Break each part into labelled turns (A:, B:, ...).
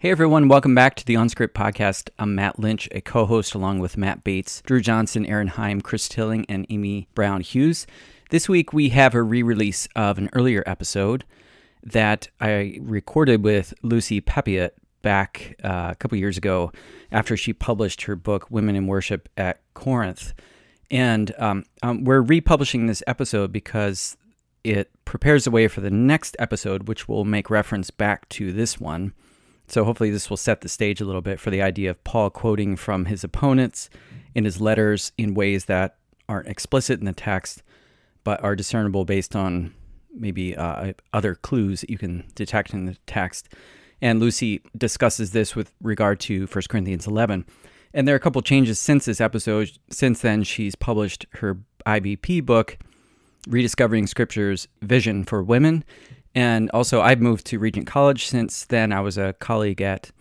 A: Hey everyone, welcome back to the OnScript podcast. I'm Matt Lynch, a co host along with Matt Bates, Drew Johnson, Aaron Heim, Chris Tilling, and Amy Brown Hughes. This week we have a re release of an earlier episode that I recorded with Lucy Peppiatt back uh, a couple years ago after she published her book, Women in Worship at Corinth. And um, um, we're republishing this episode because it prepares the way for the next episode, which will make reference back to this one. So hopefully, this will set the stage a little bit for the idea of Paul quoting from his opponents in his letters in ways that aren't explicit in the text, but are discernible based on maybe uh, other clues that you can detect in the text. And Lucy discusses this with regard to 1 Corinthians 11. And there are a couple changes since this episode. Since then, she's published her IVP book, Rediscovering Scripture's Vision for Women. And also, I've moved to Regent College since then. I was a colleague at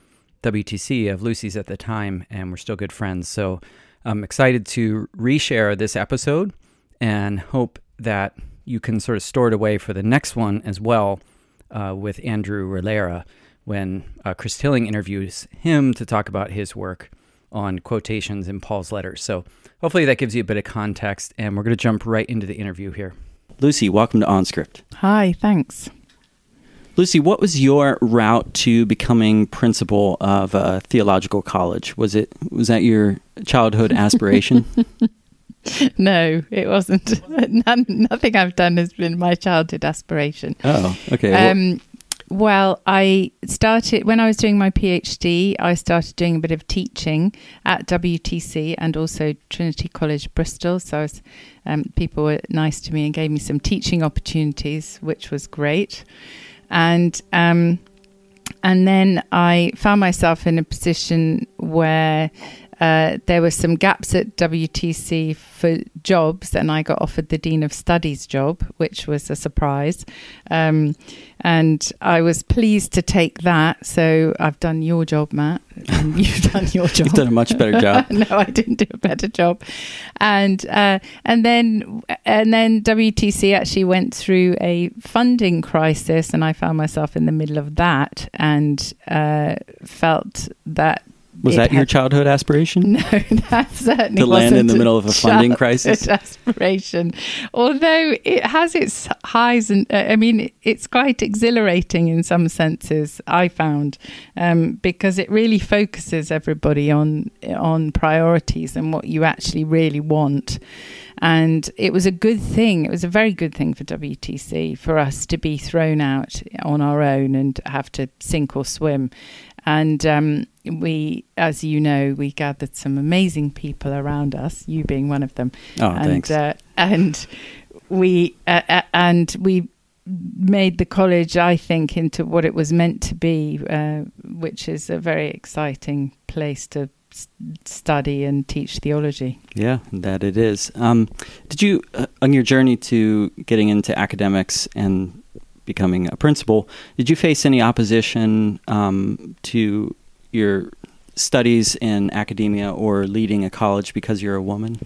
A: WTC of Lucy's at the time, and we're still good friends. So I'm excited to reshare this episode and hope that you can sort of store it away for the next one as well uh, with Andrew Rillera when uh, Chris Tilling interviews him to talk about his work on quotations in Paul's letters. So hopefully that gives you a bit of context, and we're going to jump right into the interview here. Lucy, welcome to OnScript.
B: Hi, thanks.
A: Lucy, what was your route to becoming principal of a theological college? Was it was that your childhood aspiration?
B: no, it wasn't. None, nothing I've done has been my childhood aspiration.
A: Oh, okay.
B: Um, well, I started when I was doing my PhD. I started doing a bit of teaching at WTC and also Trinity College Bristol. So was, um, people were nice to me and gave me some teaching opportunities, which was great and um, and then I found myself in a position where uh, there were some gaps at WTC for jobs, and I got offered the Dean of Studies job, which was a surprise. Um, and I was pleased to take that. So I've done your job, Matt, and you've done your job.
A: You've done a much better job.
B: no, I didn't do a better job. And uh, and then and then WTC actually went through a funding crisis, and I found myself in the middle of that, and uh, felt that
A: was that your childhood aspiration?
B: No, that certainly
A: to land in the middle of a funding crisis.
B: Aspiration, although it has its highs and uh, I mean it's quite exhilarating in some senses. I found um, because it really focuses everybody on on priorities and what you actually really want. And it was a good thing. It was a very good thing for WTC for us to be thrown out on our own and have to sink or swim. And um, we, as you know, we gathered some amazing people around us. You being one of them.
A: Oh,
B: and,
A: thanks.
B: Uh, and we uh, uh, and we made the college, I think, into what it was meant to be, uh, which is a very exciting place to study and teach theology.
A: Yeah, that it is. Um, did you, uh, on your journey to getting into academics and becoming a principal, did you face any opposition um, to your studies in academia or leading a college because you're a woman?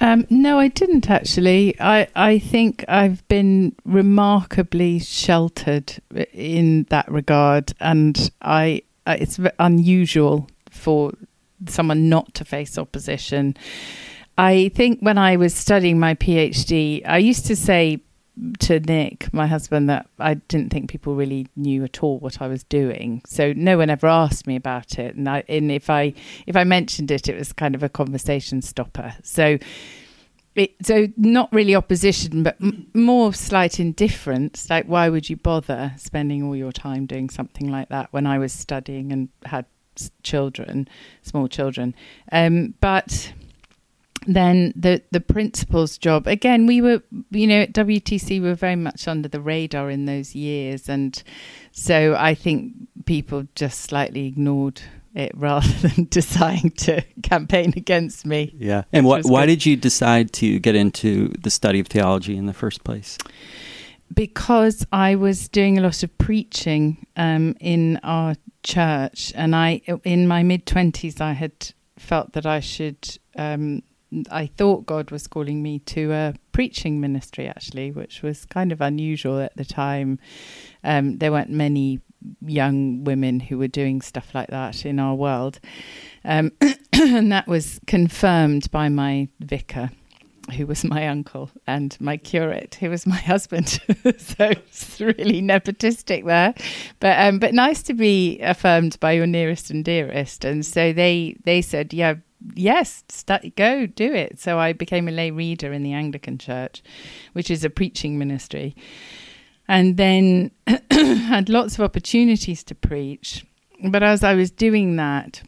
B: Um, no, I didn't actually. I, I think I've been remarkably sheltered in that regard, and I, it's unusual for someone not to face opposition. I think when I was studying my PhD, I used to say to Nick, my husband, that I didn't think people really knew at all what I was doing. So no one ever asked me about it, and I, and if I if I mentioned it, it was kind of a conversation stopper. So. It, so not really opposition, but m- more slight indifference. Like, why would you bother spending all your time doing something like that when I was studying and had children, small children? Um, but then the the principal's job. Again we were you know at WTC we were very much under the radar in those years. And so I think people just slightly ignored it rather than deciding to campaign against me.
A: Yeah. And wh- why did you decide to get into the study of theology in the first place?
B: Because I was doing a lot of preaching um, in our church. And I in my mid 20s I had felt that I should um, I thought God was calling me to a preaching ministry, actually, which was kind of unusual at the time. Um, there weren't many young women who were doing stuff like that in our world. Um, and that was confirmed by my vicar who was my uncle, and my curate, who was my husband. so it's really nepotistic there, but um, but nice to be affirmed by your nearest and dearest. And so they they said, yeah, yes, start, go do it. So I became a lay reader in the Anglican Church, which is a preaching ministry, and then had lots of opportunities to preach. But as I was doing that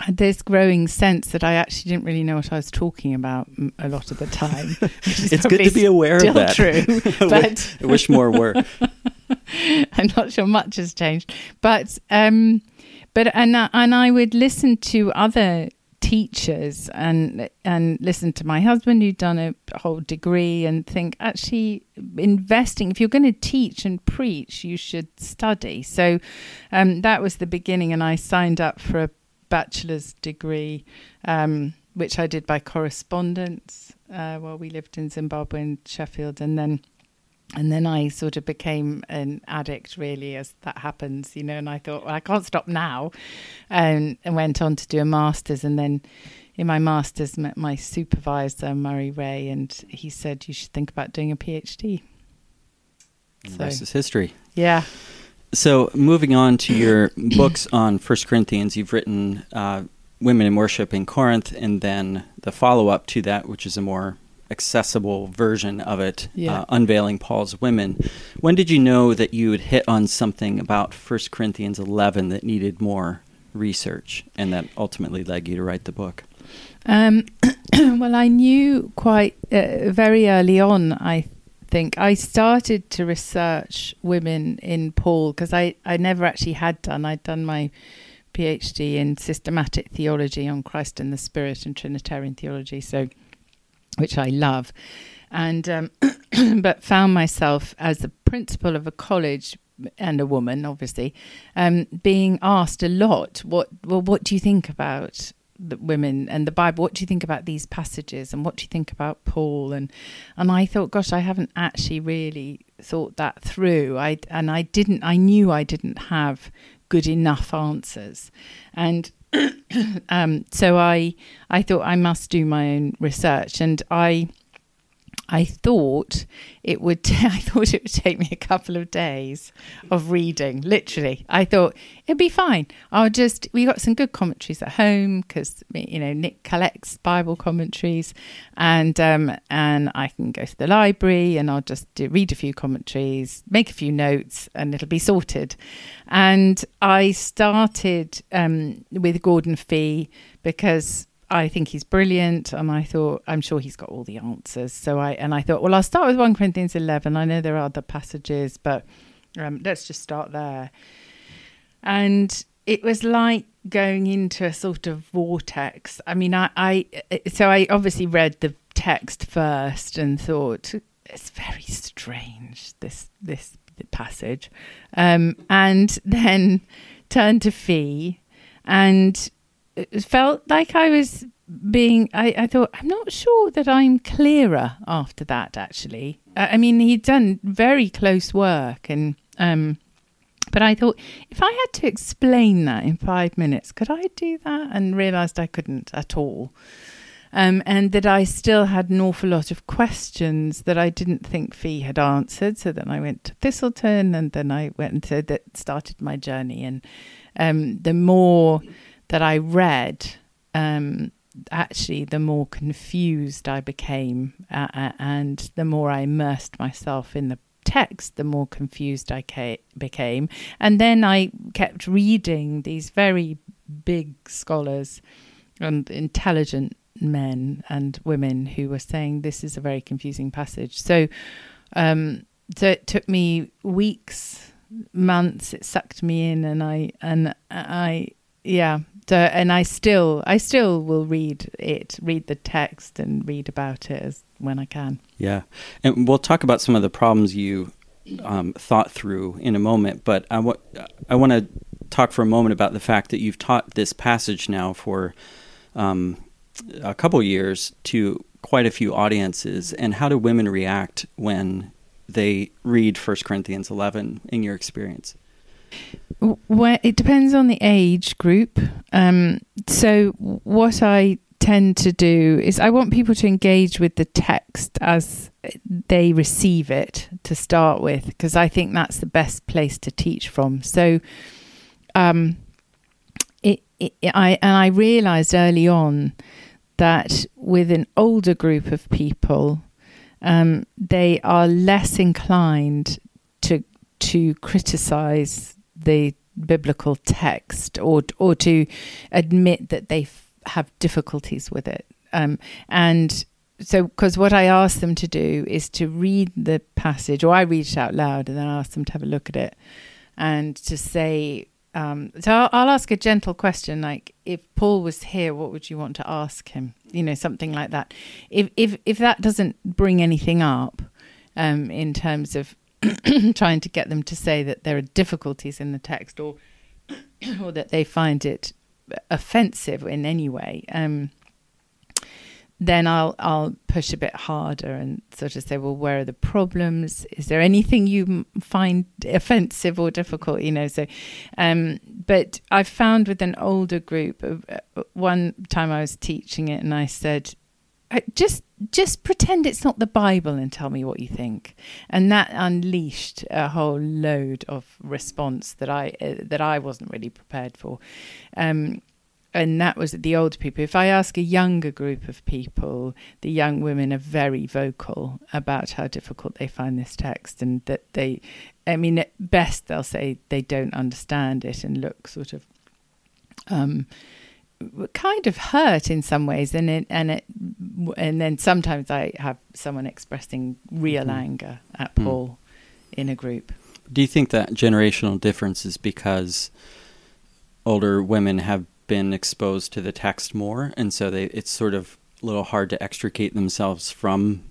B: had this growing sense that I actually didn't really know what I was talking about a lot of the time.
A: it's good to be aware of that.
B: True, but
A: I wish more were.
B: I'm not sure much has changed, but um, but and and I would listen to other teachers and and listen to my husband who'd done a whole degree and think actually investing if you're going to teach and preach you should study. So um, that was the beginning and I signed up for a bachelor's degree, um, which I did by correspondence uh, while we lived in Zimbabwe and Sheffield, and then and then I sort of became an addict, really, as that happens, you know. And I thought, well, I can't stop now, and, and went on to do a master's, and then in my master's met my supervisor Murray Rae, and he said you should think about doing a PhD.
A: And so, the rest is history.
B: Yeah.
A: So, moving on to your books on First Corinthians, you've written uh, Women in Worship in Corinth, and then the follow up to that, which is a more accessible version of it, yeah. uh, Unveiling Paul's Women. When did you know that you had hit on something about First Corinthians 11 that needed more research and that ultimately led you to write the book?
B: Um, well, I knew quite uh, very early on, I think I started to research women in Paul because I, I never actually had done. I'd done my PhD in systematic theology on Christ and the Spirit and Trinitarian theology, so which I love, and um, but found myself as the principal of a college and a woman, obviously, um, being asked a lot. What well, what do you think about the women and the Bible. What do you think about these passages, and what do you think about Paul? And and I thought, gosh, I haven't actually really thought that through. I and I didn't. I knew I didn't have good enough answers, and um, so I I thought I must do my own research, and I I thought it would. T- I thought it would take me a couple of days of reading. Literally, I thought it'd be fine. I'll just. We got some good commentaries at home because you know Nick collects Bible commentaries, and um, and I can go to the library and I'll just do, read a few commentaries, make a few notes, and it'll be sorted. And I started um, with Gordon Fee because I think he's brilliant, and I thought I'm sure he's got all the answers. So I and I thought, well, I'll start with one Corinthians eleven. I know there are other passages, but um, let's just start there. And it was like going into a sort of vortex. I mean, I, I so I obviously read the text first and thought it's very strange this this passage, um, and then turned to Fee and it felt like I was being I, I thought i'm not sure that i'm clearer after that actually i mean he'd done very close work and um but i thought if i had to explain that in five minutes could i do that and realized i couldn't at all um, and that I still had an awful lot of questions that I didn't think Fee had answered. So then I went to Thiselton, and then I went and that started my journey. And um, the more that I read, um, actually, the more confused I became, uh, uh, and the more I immersed myself in the text, the more confused I ca- became. And then I kept reading these very big scholars and intelligent men and women who were saying this is a very confusing passage. So, um, so it took me weeks, months. It sucked me in, and I and I yeah so, and I still, I still will read it, read the text, and read about it as when I can.
A: Yeah, and we'll talk about some of the problems you um, thought through in a moment. But I, want I want to talk for a moment about the fact that you've taught this passage now for um, a couple years to quite a few audiences, and how do women react when they read 1 Corinthians 11 in your experience?
B: Where it depends on the age group. Um, so what I tend to do is I want people to engage with the text as they receive it to start with, because I think that's the best place to teach from. So, um, it, it, I and I realised early on that with an older group of people, um, they are less inclined to to criticise the biblical text or or to admit that they have difficulties with it. Um, and so, because what I ask them to do is to read the passage, or I read it out loud and then I ask them to have a look at it and to say, um, so I'll, I'll, ask a gentle question like, if Paul was here, what would you want to ask him? You know, something like that. If if if that doesn't bring anything up um, in terms of trying to get them to say that there are difficulties in the text or or that they find it offensive in any way, um, then I'll I'll push a bit harder and sort of say, well, where are the problems? Is there anything you find offensive or difficult? You know, so. Um, but I found with an older group, uh, one time I was teaching it, and I said, just just pretend it's not the Bible and tell me what you think. And that unleashed a whole load of response that I uh, that I wasn't really prepared for. Um, and that was the older people. If I ask a younger group of people, the young women are very vocal about how difficult they find this text, and that they, I mean, at best they'll say they don't understand it and look sort of um, kind of hurt in some ways and it, and it and then sometimes I have someone expressing real mm-hmm. anger at mm. Paul mm. in a group.
A: Do you think that generational difference is because older women have been exposed to the text more and so they it's sort of a little hard to extricate themselves from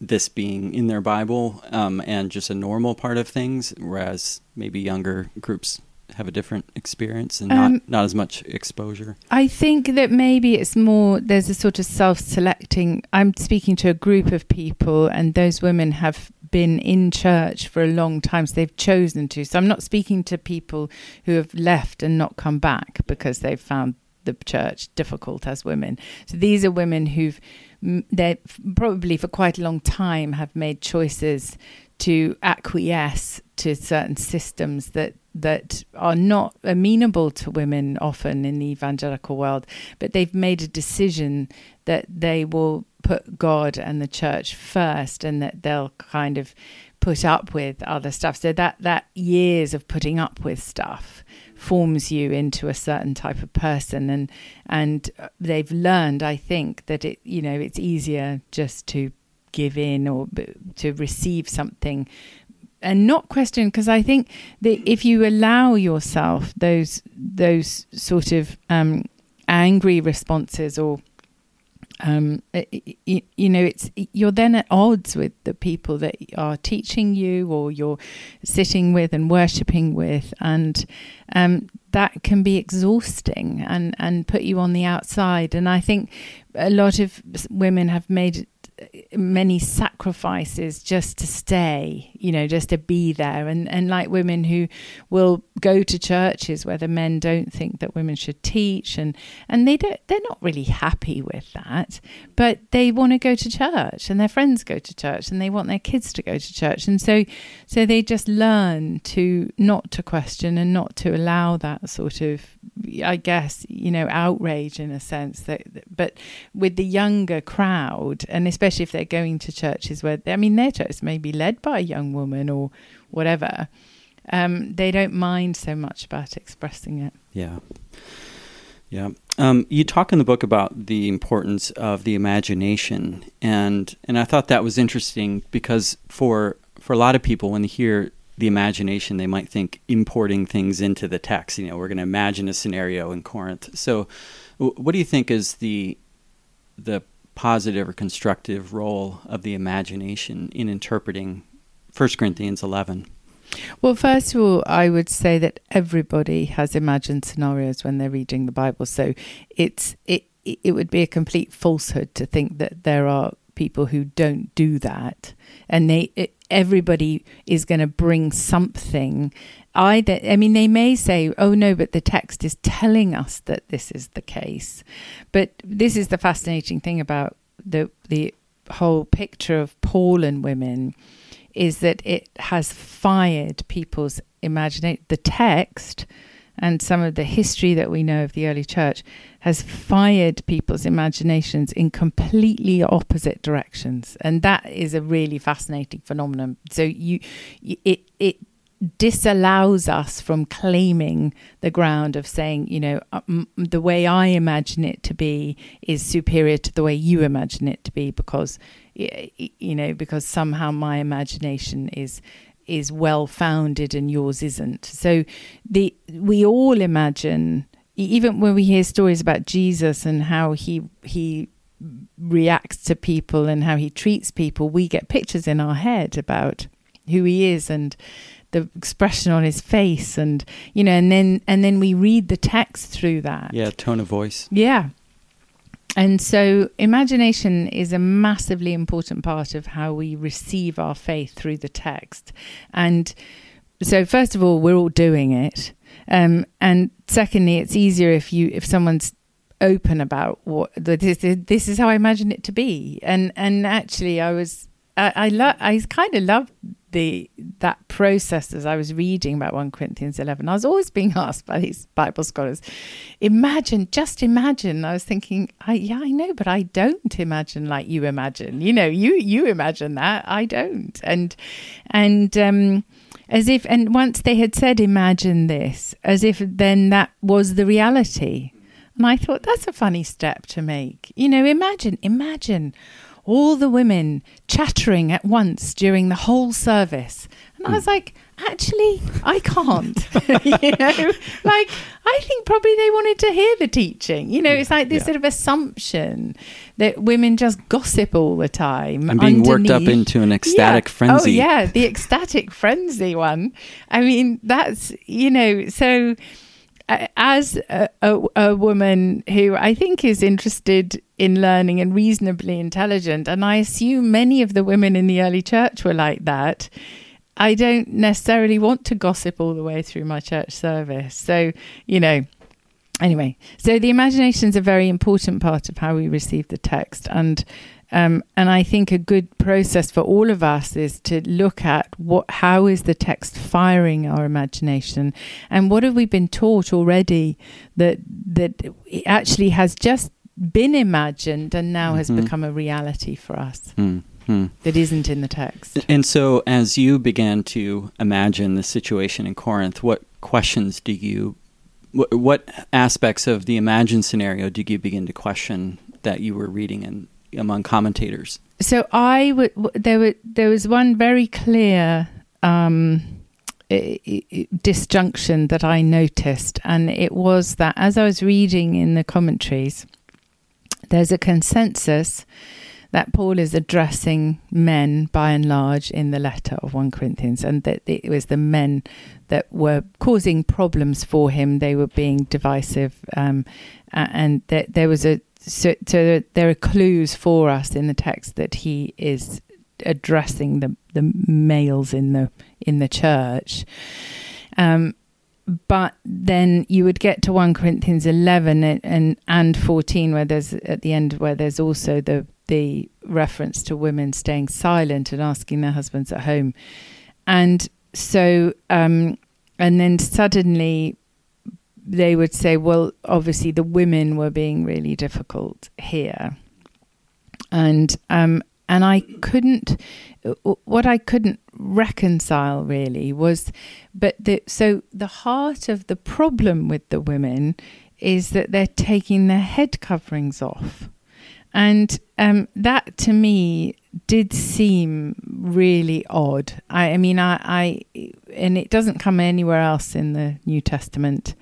A: this being in their Bible um, and just a normal part of things, whereas maybe younger groups have a different experience and um, not, not as much exposure?
B: I think that maybe it's more there's a sort of self-selecting. I'm speaking to a group of people, and those women have been in church for a long time, so they've chosen to. So I'm not speaking to people who have left and not come back because they've found the church difficult as women. So these are women who've they probably for quite a long time have made choices to acquiesce to certain systems that that are not amenable to women often in the evangelical world, but they've made a decision that they will put God and the church first and that they'll kind of put up with other stuff. So that that years of putting up with stuff forms you into a certain type of person and and uh, they've learned I think that it you know it's easier just to give in or to receive something and not question because I think that if you allow yourself those those sort of um, angry responses or um, you, you, know, it's you're then at odds with the people that are teaching you or you're sitting with and worshiping with, and um, that can be exhausting and and put you on the outside. And I think a lot of women have made many sacrifices just to stay, you know, just to be there. And, and like women who will go to churches where the men don't think that women should teach and, and they don't, they're not really happy with that, but they want to go to church and their friends go to church and they want their kids to go to church. And so, so they just learn to not to question and not to allow that sort of, I guess, you know, outrage in a sense that, but with the younger crowd and especially if they're going to churches where, I mean, their church may be led by a young woman or whatever. Um, they don't mind so much about expressing it.
A: Yeah. Yeah. Um, you talk in the book about the importance of the imagination, and and I thought that was interesting because for for a lot of people, when they hear the imagination, they might think importing things into the text. You know, we're going to imagine a scenario in Corinth. So, what do you think is the the positive or constructive role of the imagination in interpreting 1 Corinthians 11?
B: Well, first of all, I would say that everybody has imagined scenarios when they're reading the Bible. So it's it it would be a complete falsehood to think that there are people who don't do that, and they it, everybody is going to bring something. Either i mean they may say oh no but the text is telling us that this is the case. But this is the fascinating thing about the the whole picture of paul and women is that it has fired people's imagination the text and some of the history that we know of the early church has fired people's imaginations in completely opposite directions. And that is a really fascinating phenomenon. So you it it disallows us from claiming the ground of saying, you know, uh, the way I imagine it to be is superior to the way you imagine it to be because, you know, because somehow my imagination is is well founded and yours isn't. So the we all imagine even when we hear stories about Jesus and how he he reacts to people and how he treats people, we get pictures in our head about who he is and the expression on his face and you know and then and then we read the text through that.
A: Yeah tone of voice.
B: Yeah and so imagination is a massively important part of how we receive our faith through the text. And so first of all we're all doing it. Um, and secondly it's easier if you if someone's open about what this, this is how I imagine it to be. And and actually I was I I, lo- I kind of loved the that process as I was reading about 1 Corinthians 11 I was always being asked by these Bible scholars imagine just imagine. I was thinking I, yeah I know but I don't imagine like you imagine. You know you you imagine that. I don't. And and um as if and once they had said imagine this as if then that was the reality. And I thought that's a funny step to make. You know imagine imagine all the women chattering at once during the whole service. And I was hmm. like, actually, I can't. you know, like, I think probably they wanted to hear the teaching. You know, it's like this yeah. sort of assumption that women just gossip all the time.
A: And being underneath. worked up into an ecstatic
B: yeah.
A: frenzy.
B: Oh, yeah, the ecstatic frenzy one. I mean, that's, you know, so as a, a, a, woman who I think is interested in learning and reasonably intelligent, and I assume many of the women in the early church were like that. I don't necessarily want to gossip all the way through my church service. So, you know, anyway, so the imagination is a very important part of how we receive the text. And um, and I think a good process for all of us is to look at what, how is the text firing our imagination, and what have we been taught already that that actually has just been imagined and now mm-hmm. has become a reality for us. Mm-hmm. That isn't in the text.
A: And so, as you began to imagine the situation in Corinth, what questions do you, what, what aspects of the imagined scenario did you begin to question that you were reading in among commentators?
B: So I would there were there was one very clear um, disjunction that I noticed, and it was that as I was reading in the commentaries, there's a consensus that Paul is addressing men by and large in the letter of 1 Corinthians, and that it was the men that were causing problems for him. They were being divisive, um, and that there was a so, so there are clues for us in the text that he is addressing the the males in the in the church. Um, but then you would get to 1 Corinthians 11 and, and, and 14 where there's at the end where there's also the the reference to women staying silent and asking their husbands at home. And so um, and then suddenly they would say, well, obviously the women were being really difficult here, and um, and I couldn't. What I couldn't reconcile really was, but the, so the heart of the problem with the women is that they're taking their head coverings off. And um, that to me did seem really odd. I, I mean, I, I, and it doesn't come anywhere else in the New Testament.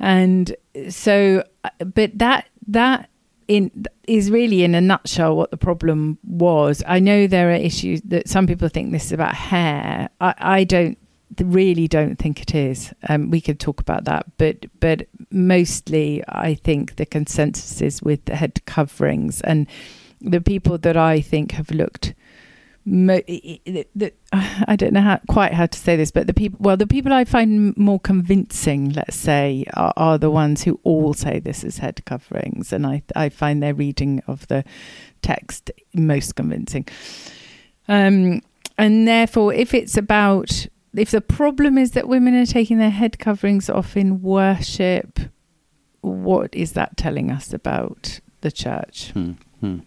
B: And so, but that, that in is really in a nutshell what the problem was. I know there are issues that some people think this is about hair. I, I don't really don't think it is. Um, we could talk about that, but but mostly I think the consensus is with the head coverings and the people that I think have looked I don't know how, quite how to say this, but the people, well, the people I find more convincing, let's say, are, are, the ones who all say this is head coverings, and I I find their reading of the text most convincing. Um, and therefore, if it's about if the problem is that women are taking their head coverings off in worship, what is that telling us about the church?
A: Hmm. Hmm.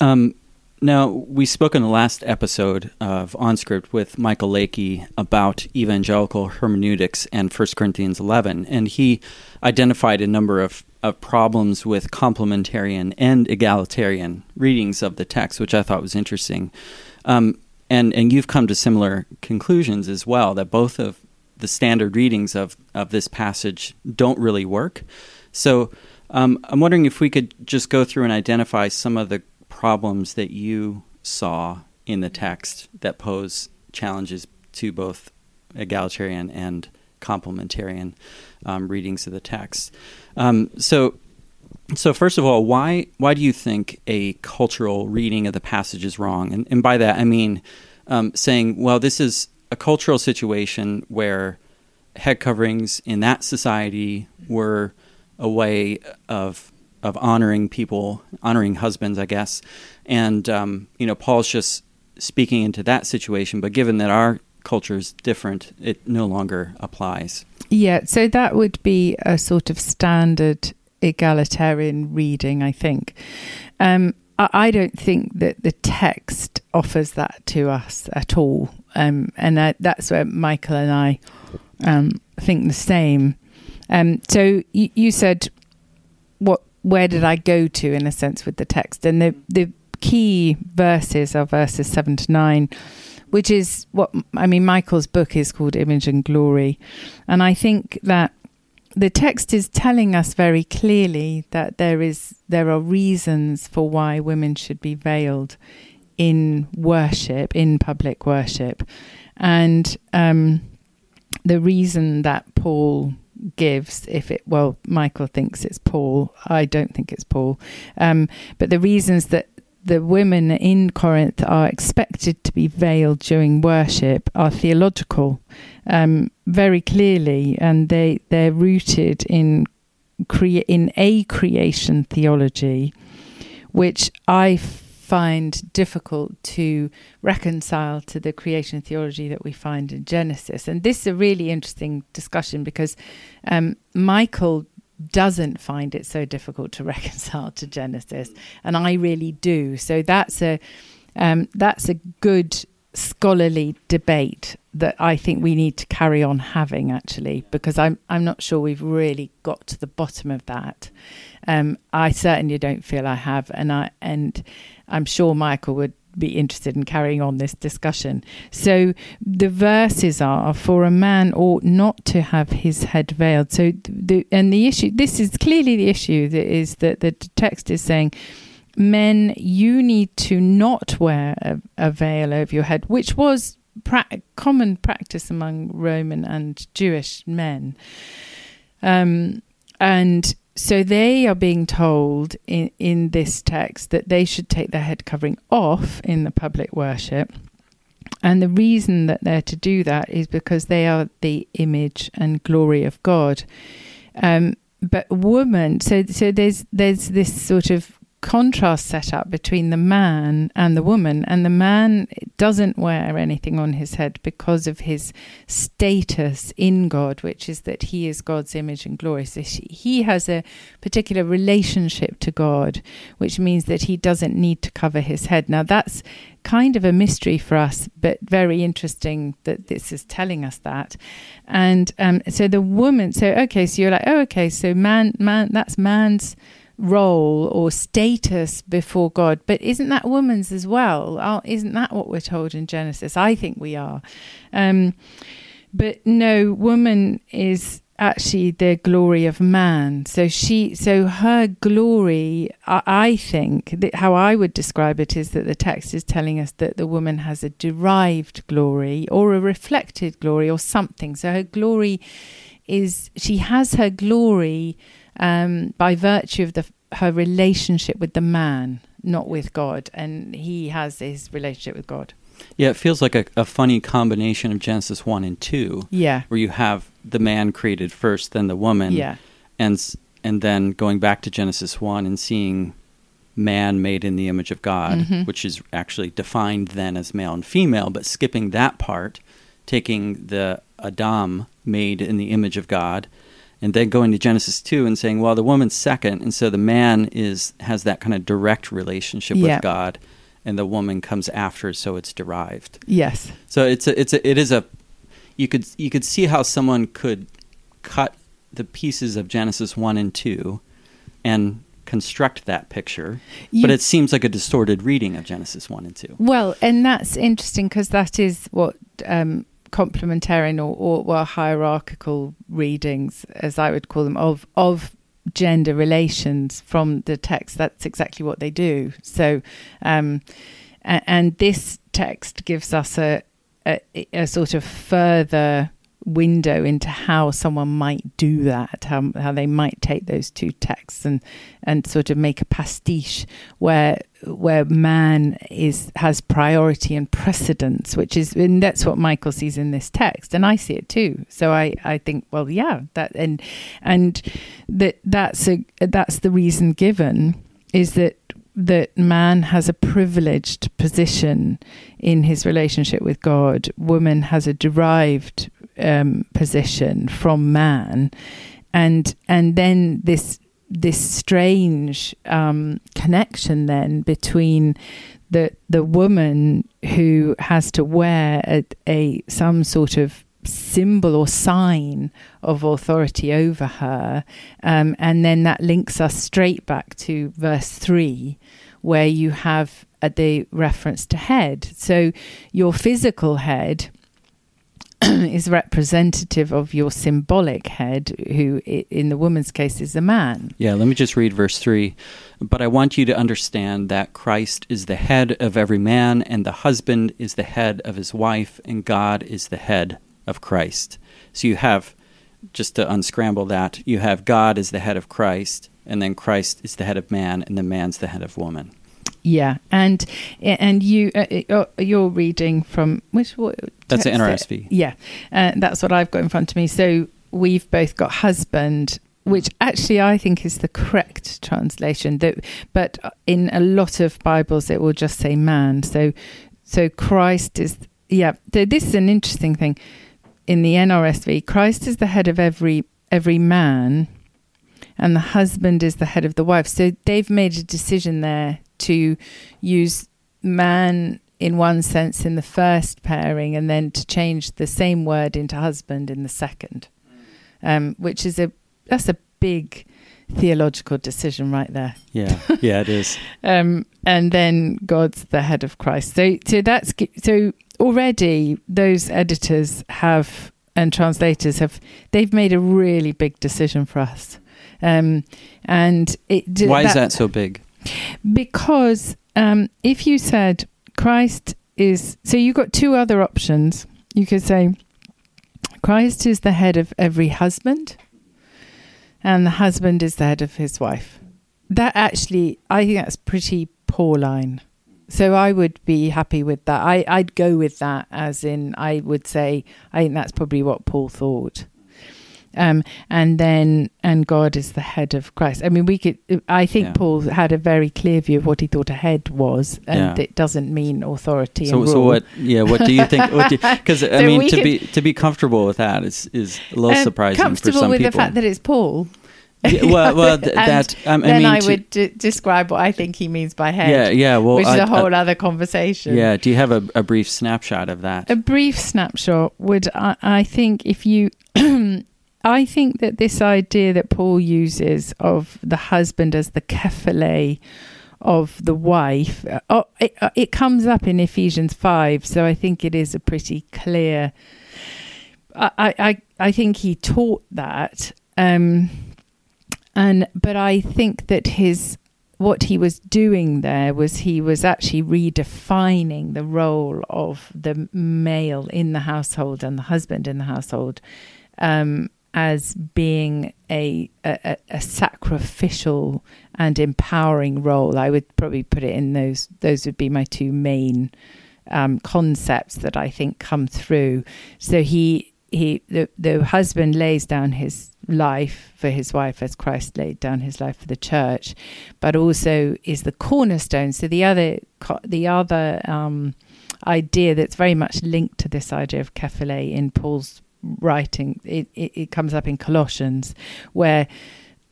A: Um, now, we spoke in the last episode of OnScript with Michael Lakey about evangelical hermeneutics and 1 Corinthians 11, and he identified a number of, of problems with complementarian and egalitarian readings of the text, which I thought was interesting. Um, and, and you've come to similar conclusions as well, that both of the standard readings of, of this passage don't really work. So um, I'm wondering if we could just go through and identify some of the problems that you saw in the text that pose challenges to both egalitarian and complementarian um, readings of the text. Um, so, so first of all, why why do you think a cultural reading of the passage is wrong? And, and by that I mean um, saying, well, this is a cultural situation where head coverings in that society were a way of of honoring people, honoring husbands, I guess. And um, you know, Paul's just speaking into that situation. But given that our culture is different, it no longer applies.
B: Yeah, so that would be a sort of standard egalitarian reading, I think. Um, I don't think that the text offers that to us at all, um, and uh, that's where Michael and I um, think the same. Um, so you, you said what where did I go to in a sense with the text? And the the key verses are verses seven to nine, which is what I mean. Michael's book is called Image and Glory, and I think that the text is telling us very clearly that there is there are reasons for why women should be veiled in worship, in public worship, and um, the reason that Paul gives if it well michael thinks it's paul. I don't think it's paul. Um, but the reasons that the women in corinth are expected to be veiled during worship are theological um, very clearly and they they're rooted in crea- in a creation theology which i find difficult to reconcile to the creation theology that we find in Genesis. And this is a really interesting discussion because um, Michael doesn't find it so difficult to reconcile to Genesis, and I really do. So that's a um, that's a good scholarly debate that I think we need to carry on having actually because I'm I'm not sure we've really got to the bottom of that. Um, I certainly don't feel I have, and I and I'm sure Michael would be interested in carrying on this discussion. So the verses are for a man ought not to have his head veiled. So the and the issue this is clearly the issue that is that the text is saying men you need to not wear a, a veil over your head, which was pra- common practice among Roman and Jewish men. Um, and so they are being told in, in this text that they should take their head covering off in the public worship. And the reason that they're to do that is because they are the image and glory of God. Um, but woman, so so there's there's this sort of contrast set up between the man and the woman, and the man doesn't wear anything on his head because of his status in God, which is that he is God's image and glory. So he has a particular relationship to God, which means that he doesn't need to cover his head. Now, that's kind of a mystery for us, but very interesting that this is telling us that. And um, so the woman, so okay, so you're like, oh, okay, so man, man, that's man's role or status before God. But isn't that woman's as well? Isn't that what we're told in Genesis? I think we are. Um, but no, woman is actually the glory of man. So she, so her glory, I, I think that how I would describe it is that the text is telling us that the woman has a derived glory or a reflected glory or something. So her glory is she has her glory um, by virtue of the her relationship with the man, not with God, and he has his relationship with God.
A: Yeah, it feels like a, a funny combination of Genesis 1 and 2,
B: Yeah,
A: where you have the man created first, then the woman.
B: yeah,
A: and and then going back to Genesis one and seeing man made in the image of God,
B: Mhm.
A: which is actually defined then as male and female, but skipping that part, taking the Adam made in the image of God, and then going to Genesis two and saying, well, the woman's second, and so the man is has that kind of direct relationship
B: Yeah.
A: with God, and the woman comes after, so it's derived.
B: yes,
A: So it's a, it's a, it is a you could you could see how someone could cut the pieces of Genesis 1 and 2 and construct that picture.
B: You-
A: but it seems like a distorted reading of Genesis 1 and 2.
B: Well, and that's interesting because that is what um, complementarian or, or hierarchical readings, as I would call them, of of gender relations from the text. That's exactly what they do. So, um, and, and this text gives us a, a a sort of further window into how someone might do that how how they might take those two texts and and sort of make a pastiche where where man is has priority and precedence which is and that's what Michael sees in this text and I see it too. So I I think well yeah that and and that that's a that's the reason given is that that man has a privileged position in his relationship with God. Woman has a derived um, position from man. And and then this this strange um, connection then between the the woman who has to wear a, a some sort of symbol or sign of authority over her um, and then that links us straight back to verse 3 where you have uh, the reference to head. So your physical head is representative of your symbolic head, who in the woman's case is a man.
A: Yeah, let me just read verse 3. But I want you to understand that Christ is the head of every man, and the husband is the head of his wife, and God is the head of Christ. So you have, just to unscramble that, you have God is the head of Christ, and then Christ is the head of man, and the man's the head of woman.
B: Yeah, and and you uh, uh, you're reading from which what
A: That's the
B: text?
A: NRSV.
B: Yeah, uh, that's what I've got in front of me. So we've both got husband, which actually I think is the correct translation. That, but in a lot of Bibles it will just say man. So so Christ is yeah. So this is an interesting thing in the NRSV. Christ is the head of every every man, and the husband is the head of the wife. So they've made a decision there to use man in one sense in the first pairing and then to change the same word into husband in the second um, which is a that's a big theological decision right there
A: Yeah, yeah, it is.
B: um, and then God's the head of Christ. So, so that's so already those editors have and translators have they've made a really big decision for us, um, and it
A: Why is that so big?
B: because um, if you said Christ is so you've got two other options. You could say Christ is the head of every husband, and the husband is the head of his wife. That actually, I think that's pretty Pauline. So I would be happy with that. I, I'd go with that, as in, I would say, I think that's probably what Paul thought. Um, and then, and God is the head of Christ. I mean, we could, I think
A: Yeah.
B: Paul had a very clear view of what he thought a head was, and
A: Yeah.
B: it doesn't mean authority.
A: So, so what? Yeah, what do you think? Because I mean, to
B: could-
A: be to be comfortable with that is is a little
B: Um,
A: surprising for
B: comfortable
A: some
B: with
A: people.
B: the fact that it's Paul.
A: Yeah, well, well, th- that um, I
B: then
A: mean,
B: I would d- describe what I think he means by head,
A: yeah, yeah. Well,
B: which is
A: I-
B: a
A: I-
B: whole other conversation.
A: yeah. Do you have a, a brief snapshot of that?
B: A brief snapshot would, I, I think, if you, I think that this idea that Paul uses of the husband as the kephale of the wife, uh, oh, it, uh, it comes up in Ephesians 5, so I think it is a pretty clear. I, I, I- I think he taught that. Um, and but I think that his what he was doing there was he was actually redefining the role of the male in the household and the husband in the household um, as being a, a, a sacrificial and empowering role. I would probably put it in those. Those would be my two main um, concepts that I think come through. So he he the the husband lays down his life for his wife as Christ laid down his life for the church, but also is the cornerstone. So the other the other um, idea that's very much linked to this idea of kephale in Paul's writing, it, it, it comes up in Colossians, where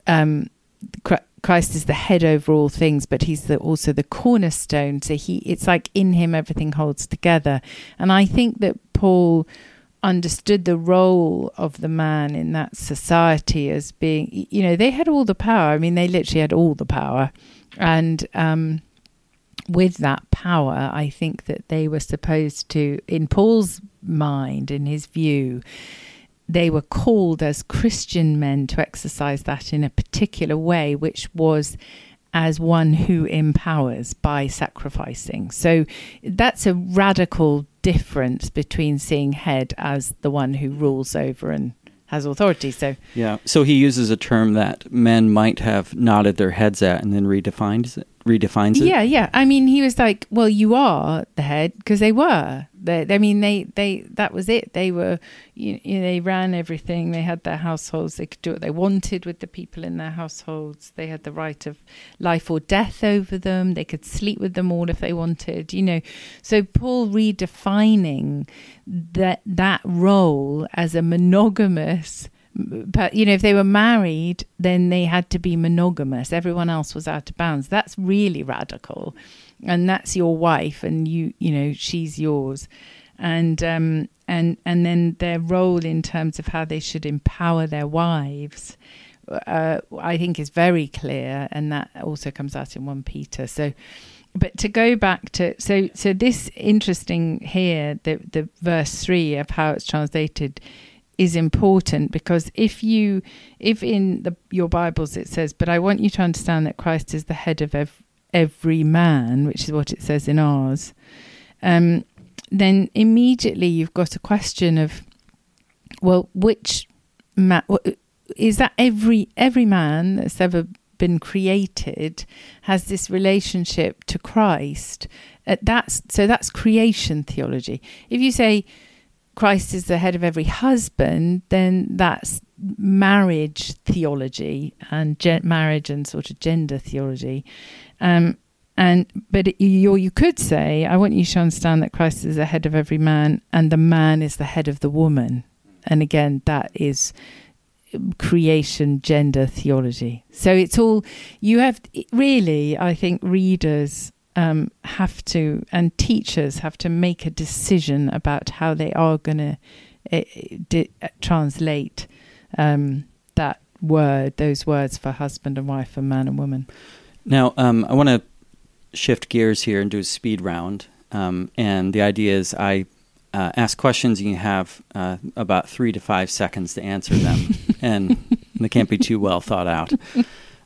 B: um, Christ is the head over all things, but he's the, also the cornerstone. So he, it's like in him everything holds together. And I think that Paul understood the role of the man in that society as being, you know, they had all the power. I mean, they literally had all the power, and um, with that power, I think that they were supposed to, in Paul's mind, in his view, they were called as Christian men to exercise that in a particular way, which was as one who empowers by sacrificing. So that's a radical difference between seeing head as the one who rules over and has authority. So
A: yeah, so he uses a term that men might have nodded their heads at and then redefines it redefines it.
B: Yeah, yeah. I mean, he was like, "Well, you are the head," because they were. They, I mean, they, they, that was it. They were, you, you know, they ran everything. They had their households. They could do what they wanted with the people in their households. They had the right of life or death over them. They could sleep with them all if they wanted. You know, so Paul redefining that that role as a monogamous but you know if they were married then they had to be monogamous. Everyone else was out of bounds. That's really radical. And that's your wife and you you know she's yours. And um and and then their role in terms of how they should empower their wives uh, I think is very clear. And that also comes out in 1 Peter. So but to go back to so so this interesting here the the verse 3 of how it's translated is important because if you if in the, your bibles it says but i want you to understand that christ is the head of ev- every man which is what it says in ours um, then immediately you've got a question of well which man is that every every man that's ever been created has this relationship to christ? Uh, that's so that's creation theology. If you say Christ is the head of every husband, then that's marriage theology and ge- marriage and sort of gender theology. Um, and but you, you could say, I want you to understand that Christ is the head of every man, and the man is the head of the woman. And again, that is creation gender theology. So it's all you have. Really, I think readers um, have to, and teachers have to make a decision about how they are going to uh, di- translate um, that word, those words for husband and wife, and man and woman.
A: Now, um, I want to shift gears here and do a speed round. Um, and the idea is I uh, ask questions, and you have uh, about three to five seconds to answer them, and they can't be too well thought out.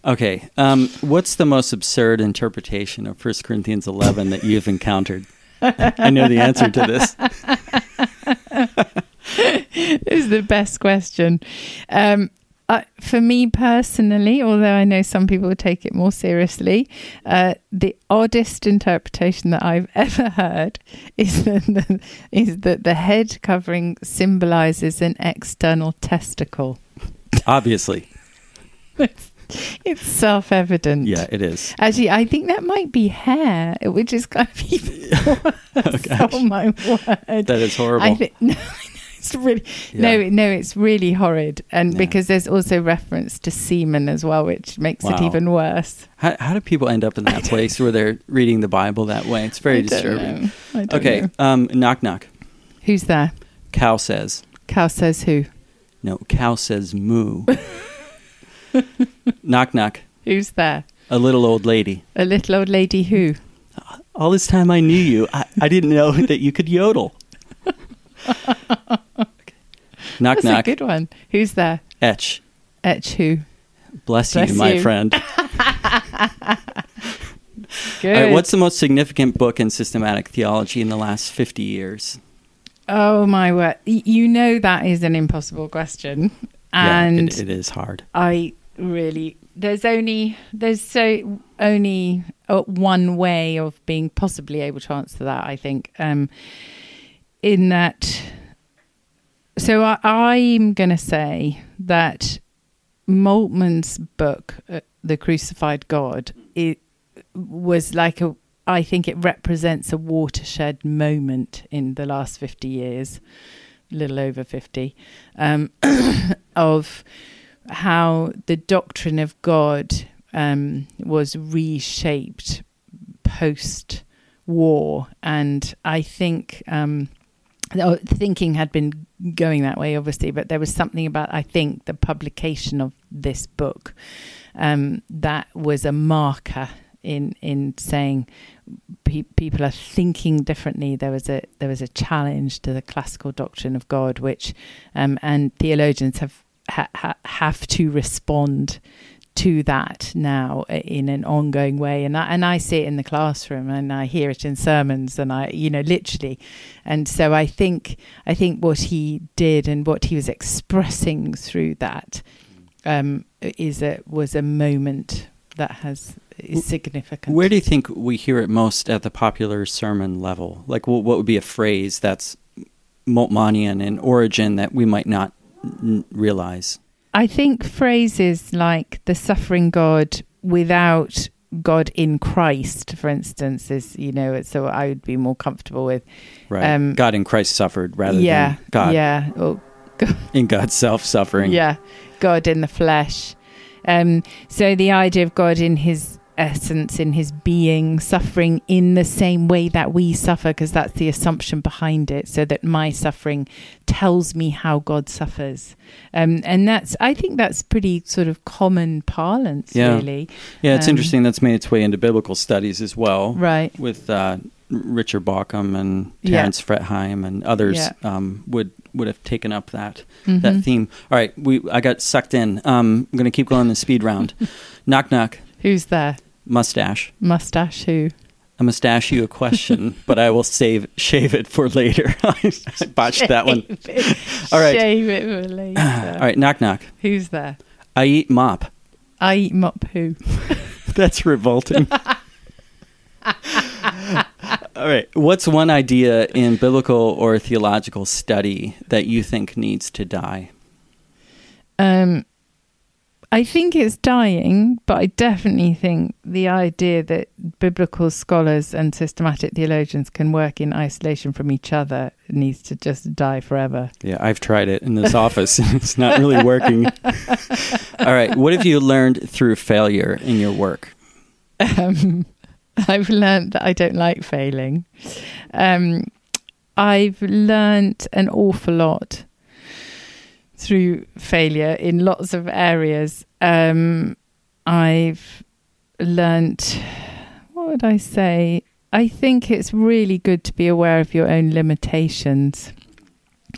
A: Okay. Um, what's the most absurd interpretation of 1 Corinthians 11 that you've encountered? I know the answer to this.
B: this is the best question. Um, uh, for me personally, although I know some people take it more seriously, uh, the oddest interpretation that I've ever heard is that the, is that the head covering symbolizes an external testicle.
A: Obviously.
B: it's self evident.
A: Yeah, it is.
B: Actually, I think that might be hair, which is kind of even worse. oh, oh, my word.
A: That is horrible.
B: I th- no, it's really yeah. no, no, it's really horrid, and yeah. because there's also reference to semen as well, which makes wow. it even worse.
A: How, how do people end up in that place where they're reading the Bible that way? It's very disturbing. okay, um, knock knock.
B: Who's there?
A: Cow says.
B: Cow says who?
A: No, cow says moo. knock, knock.
B: Who's there?
A: A little old lady.
B: A little old lady who?
A: All this time I knew you. I, I didn't know that you could yodel. Knock,
B: That's
A: knock.
B: a good one. Who's there?
A: Etch.
B: Etch who?
A: Bless, Bless you, my friend.
B: good. Right,
A: what's the most significant book in systematic theology in the last 50 years?
B: Oh, my word. You know that is an impossible question and
A: yeah, it, it is hard.
B: I really there's only there's so only uh, one way of being possibly able to answer that. I think um, in that. So I, I'm going to say that Moltmann's book, uh, The Crucified God, it was like a. I think it represents a watershed moment in the last fifty years, a little over fifty, um, of how the doctrine of God um, was reshaped post war. And I think um, thinking had been going that way, obviously, but there was something about, I think, the publication of this book um, that was a marker in in saying pe- people are thinking differently. There was a there was a challenge to the classical doctrine of God, which um, and theologians have ha- have to respond to that now in an ongoing way and I, and I see it in the classroom and I hear it in sermons and I you know literally and so I think I think what he did and what he was expressing through that um, is a was a moment that has is significant.
A: Where do you think we hear it most at the popular sermon level? Like what, what would be a phrase that's Moltmannian in origin that we might not n- realize?
B: I think phrases like the suffering God without God in Christ, for instance, is you know, so I would be more comfortable with.
A: Right. Um, God in Christ suffered rather yeah, than God.
B: Yeah. Or
A: God. In God's self suffering.
B: Yeah. God in the flesh. Um, so the idea of God in His essence in his being suffering in the same way that we suffer because that's the assumption behind it so that my suffering tells me how god suffers um, and that's i think that's pretty sort of common parlance
A: yeah.
B: really
A: yeah it's um, interesting that's made its way into biblical studies as well
B: right
A: with uh, richard bauckham and terence yeah. fretheim and others yeah. um, would would have taken up that mm-hmm. that theme all right we i got sucked in um, i'm going to keep going the speed round knock knock
B: Who's there?
A: Mustache.
B: Mustache who?
A: I'm gonna stash you a question, but I will save shave it for later. I botched shave that one.
B: It. All right. Shave it for later.
A: All right, knock knock.
B: Who's there?
A: I eat mop.
B: I eat mop who?
A: That's revolting. All right. What's one idea in biblical or theological study that you think needs to die?
B: Um I think it's dying, but I definitely think the idea that biblical scholars and systematic theologians can work in isolation from each other needs to just die forever.
A: Yeah, I've tried it in this office and it's not really working. All right, what have you learned through failure in your work?
B: Um, I've learned that I don't like failing. Um, I've learned an awful lot through failure in lots of areas. Um, I've learnt, what would I say? I think it's really good to be aware of your own limitations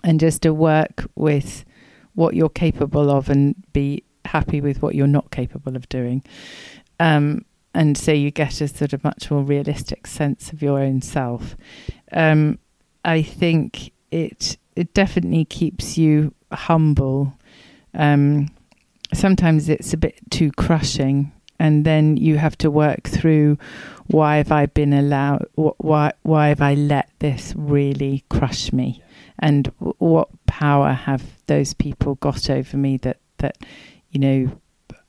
B: and just to work with what you're capable of and be happy with what you're not capable of doing. Um, and so you get a sort of much more realistic sense of your own self. Um, I think it it definitely keeps you humble. Um, sometimes it's a bit too crushing, and then you have to work through why have I been allowed? Why why have I let this really crush me? And what power have those people got over me that that you know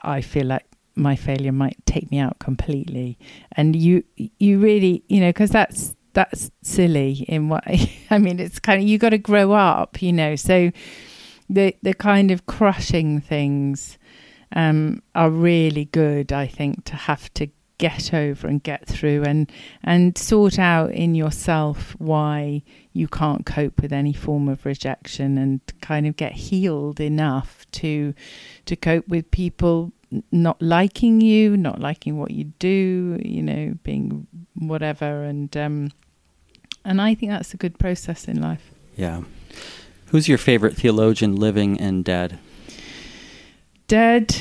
B: I feel like my failure might take me out completely? And you you really you know because that's that's silly in what I mean. It's kind of you got to grow up, you know. So the the kind of crushing things um, are really good. I think to have to get over and get through and and sort out in yourself why you can't cope with any form of rejection and kind of get healed enough to to cope with people not liking you not liking what you do you know being whatever and um and I think that's a good process in life.
A: Yeah. Who's your favorite theologian, living and dead?
B: Dead.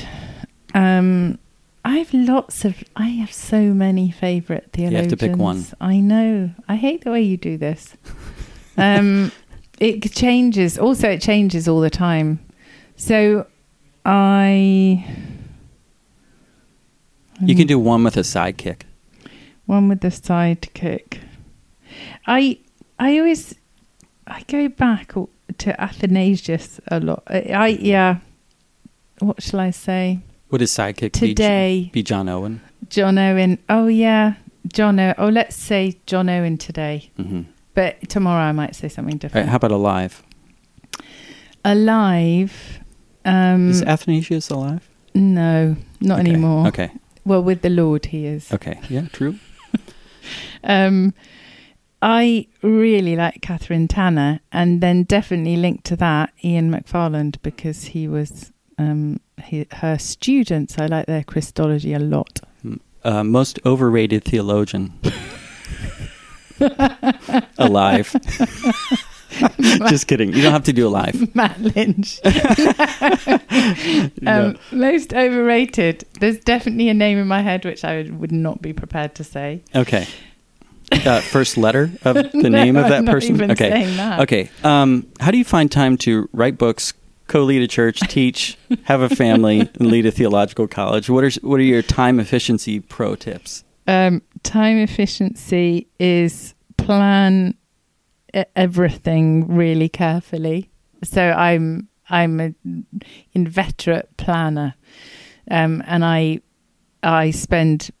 B: Um, I have lots of. I have so many favorite theologians. You have to pick one. I know. I hate the way you do this. um, it changes. Also, it changes all the time. So I.
A: You can do one with a sidekick.
B: one with the sidekick. I I always I go back to Athanasius a lot. I, yeah. What shall I say?
A: Would his sidekick
B: Today,
A: be John Owen?
B: John Owen. Oh yeah, John Owen. Oh, let's say John Owen today.
A: hmm
B: But tomorrow I might say something
A: All right,
B: different.
A: how about alive?
B: Alive. Um,
A: Is Athanasius alive?
B: no, not
A: Okay,
B: anymore.
A: Okay.
B: Well, with the Lord, he is.
A: Okay. Yeah. True.
B: Um, I really like Kathryn Tanner, and then definitely linked to that Ian McFarland because he was um, he, her students. I like their Christology a lot.
A: Uh, most overrated theologian. alive. Just kidding. You don't have to do alive.
B: Matt Lynch. um, Most overrated. There's definitely a name in my head which I would not be prepared to say.
A: Okay. Uh, first letter of the
B: No,
A: name of that
B: I'm
A: person. okay.
B: that.
A: Okay. Um, how do you find time to write books, co-lead a church, teach, have a family, and lead a theological college? What are what are your time efficiency pro tips?
B: Um, time efficiency is plan everything really carefully. So I'm I'm an inveterate planner, um, and I I spend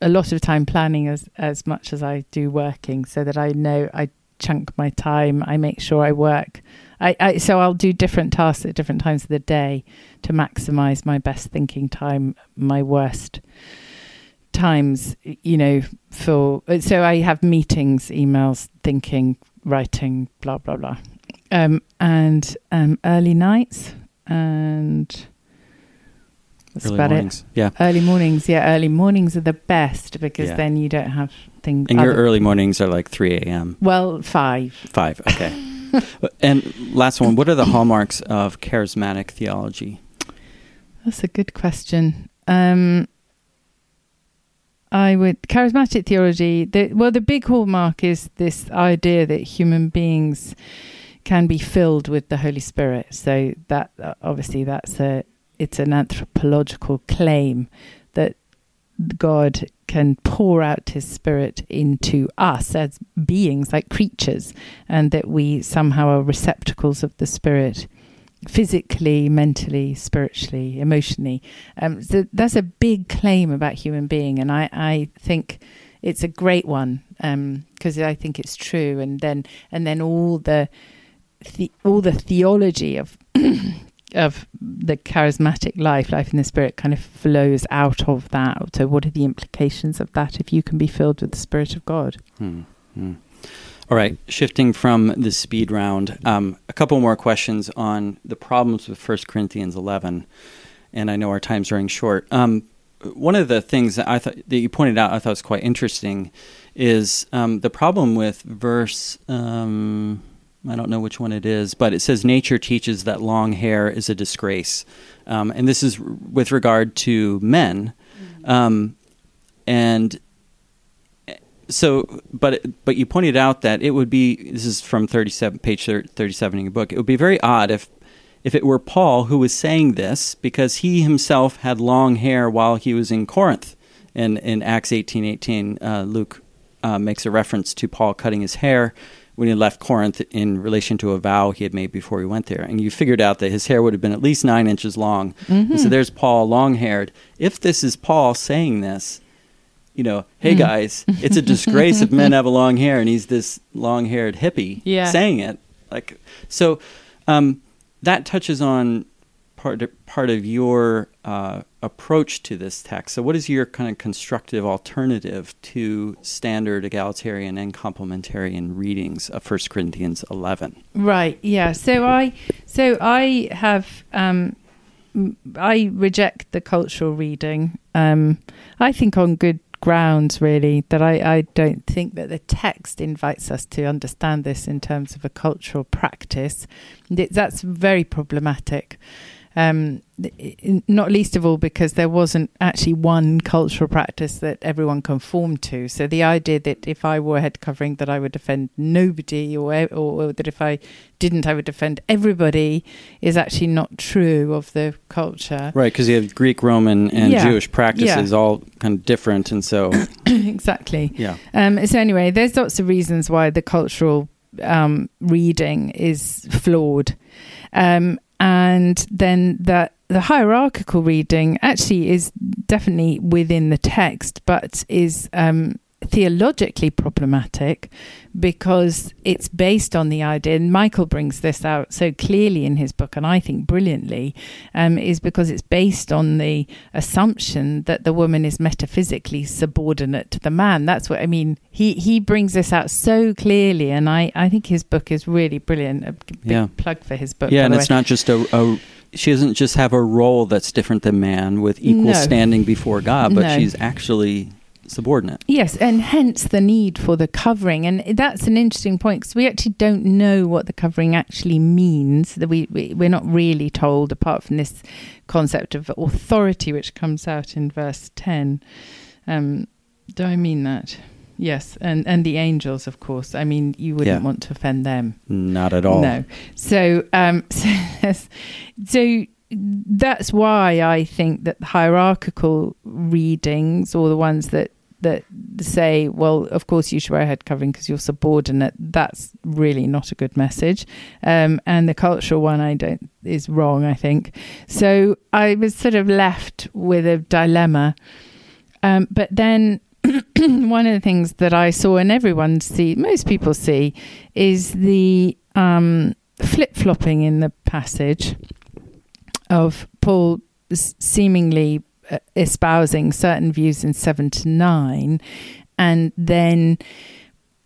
B: a lot of time planning as as much as I do working, so that I know I chunk my time. I make sure I work. I, I so I'll do different tasks at different times of the day to maximize my best thinking time, my worst times you know for so i have meetings emails thinking writing blah blah blah um and um early nights and that's
A: Early
B: about
A: mornings. Yeah.
B: early mornings yeah early mornings are the best because
A: Yeah.
B: then you don't have things
A: And your early mornings are like 3 a.m.
B: well five
A: Five. Okay. and last one. What are the hallmarks of charismatic theology?
B: That's a good question. Um, I would charismatic theology. The, well, the big hallmark is this idea that human beings can be filled with the Holy Spirit. So that obviously that's a it's an anthropological claim that God can pour out His Spirit into us as beings, like creatures, and that we somehow are receptacles of the Spirit physically, mentally, spiritually, emotionally. Um, so that's a big claim about human being, and I, I think it's a great one because I think it's true. And then and then all the, the all the theology of of the charismatic life, life in the spirit, kind of flows out of that. So, what are the implications of that if you can be filled with the Spirit of God?
A: Hmm. Hmm. All right, shifting from the speed round, um, a couple more questions on the problems with 1 Corinthians 11. And I know our time's running short. Um, one of the things that I thought that you pointed out, I thought was quite interesting, is um, the problem with verse. Um, I don't know which one it is, but it says nature teaches that long hair is a disgrace, um, and this is r- with regard to men, um, and so but but you pointed out that it would be this is from 37 page 37 in your book. It would be very odd if if it were paul who was saying this because he himself had long hair while he was in corinth. And in acts 18 18 uh, luke uh, makes a reference to paul cutting his hair when he left corinth in relation to a vow he had made before he went there and you figured out that his hair would have been at least nine inches long and so there's paul long haired if this is paul saying this you know, hey
B: Mm.
A: guys, it's a disgrace if men have a long hair, and he's this long-haired hippie
B: Yeah.
A: saying it. Like, so um, that touches on part part of your uh, approach to this text. So, what is your kind of constructive alternative to standard egalitarian and complementarian readings of 1 Corinthians 11?
B: Right. Yeah. So I, so I have, um, I reject the cultural reading. Um, I think on good grounds, really, that I, I don't think that the text invites us to understand this in terms of a cultural practice. Th- That's very problematic. Um, not least of all because there wasn't actually one cultural practice that everyone conformed to. So the idea that if I wore head covering, that I would defend nobody, or, or, that if I didn't, I would defend everybody, is actually not true of the culture.
A: Right, because you have Greek, Roman, and
B: Yeah.
A: Jewish practices
B: Yeah.
A: all kind of different, and so
B: exactly.
A: yeah,
B: Um, so anyway, there's lots of reasons why the cultural um, reading is flawed, um, and then that the hierarchical reading actually is definitely within the text, but is um, theologically problematic because it's based on the idea, and Michael brings this out so clearly in his book, and I think brilliantly, um, is because it's based on the assumption that the woman is metaphysically subordinate to the man. That's what I mean. He he brings this out so clearly, and I, I think his book is really brilliant. A big
A: Yeah.
B: plug for his book.
A: yeah, and it's
B: way.
A: not just a, a. She doesn't just have a role that's different than man with equal
B: No.
A: standing before God, but
B: No.
A: she's actually subordinate.
B: Yes, and hence the need for the covering, and that's an interesting point because we actually don't know what the covering actually means. That we, we we're not really told, apart from this concept of authority, which comes out in verse ten. Um, do I mean that? Yes, and and the angels, of course. I mean, you wouldn't
A: Yeah.
B: want to offend them.
A: Not at all.
B: No. So, um, so, so that's why I think that the hierarchical readings, or the ones that that say, well, of course you should wear a head covering because you're subordinate. That's really not a good message. Um, and the cultural one, I don't is wrong. I think. So I was sort of left with a dilemma. Um, but then one of the things that I saw and everyone see, most people see, is the um, flip flopping in the passage of Paul seemingly espousing certain views in seven to nine, and then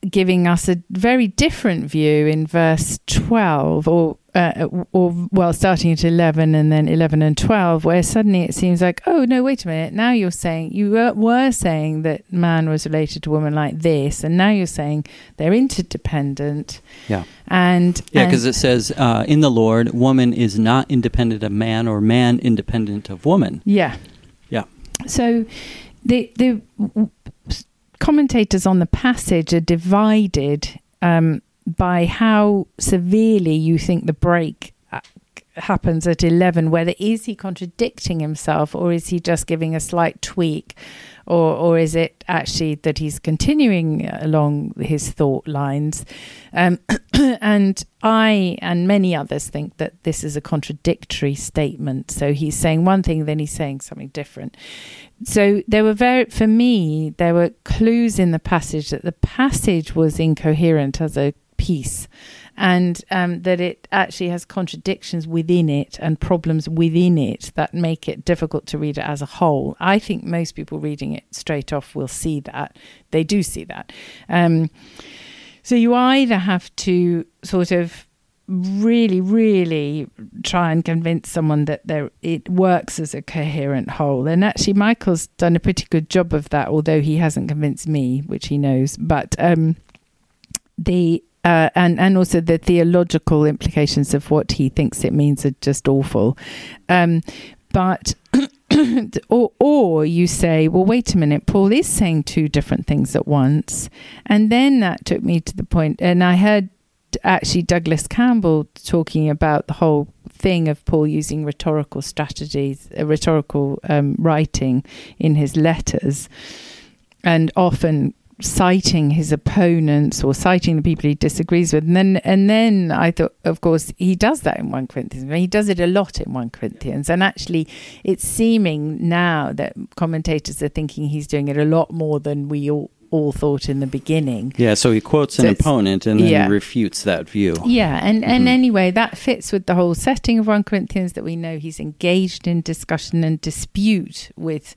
B: giving us a very different view in verse 12 or uh, or well starting at 11 and then 11 and 12 where suddenly it seems like oh no wait a minute now you're saying you were, were saying that man was related to woman like this and now you're saying they're interdependent
A: Yeah.
B: and
A: Yeah, because it says uh, in the Lord, woman is not independent of man, or man independent of woman.
B: Yeah. So the the commentators on the passage are divided um, by how severely you think the break uh, happens at 11 whether is he contradicting himself or is he just giving a slight tweak or or is it actually that he's continuing along his thought lines? Um, and I and many others think that this is a contradictory statement. So he's saying one thing then he's saying something different. So there were very for me there were clues in the passage that the passage was incoherent as a piece and um, that it actually has contradictions within it and problems within it that make it difficult to read it as a whole. I think most people reading it straight off will see that. They do see that. Um, so you either have to sort of really, really try and convince someone that there it works as a coherent whole. And actually, Michael's done a pretty good job of that, although he hasn't convinced me, which he knows. But um, the uh, and and also the theological implications of what he thinks it means are just awful. Um, but or or you say, well, wait a minute, Paul is saying two different things at once, and then that took me to the point, and I heard actually Douglas Campbell talking about the whole thing of Paul using rhetorical strategies, uh, rhetorical um, writing in his letters, and often citing his opponents or citing the people he disagrees with and then and then I thought of course he does that in 1 Corinthians he does it a lot in 1 Corinthians and actually it's seeming now that commentators are thinking he's doing it a lot more than we all, all thought in the beginning
A: Yeah, so he quotes an
B: So it's-
A: opponent and then
B: yeah.
A: refutes that view.
B: yeah, and, and
A: Mhm.
B: anyway, that fits with the whole setting of 1 Corinthians that we know he's engaged in discussion and dispute with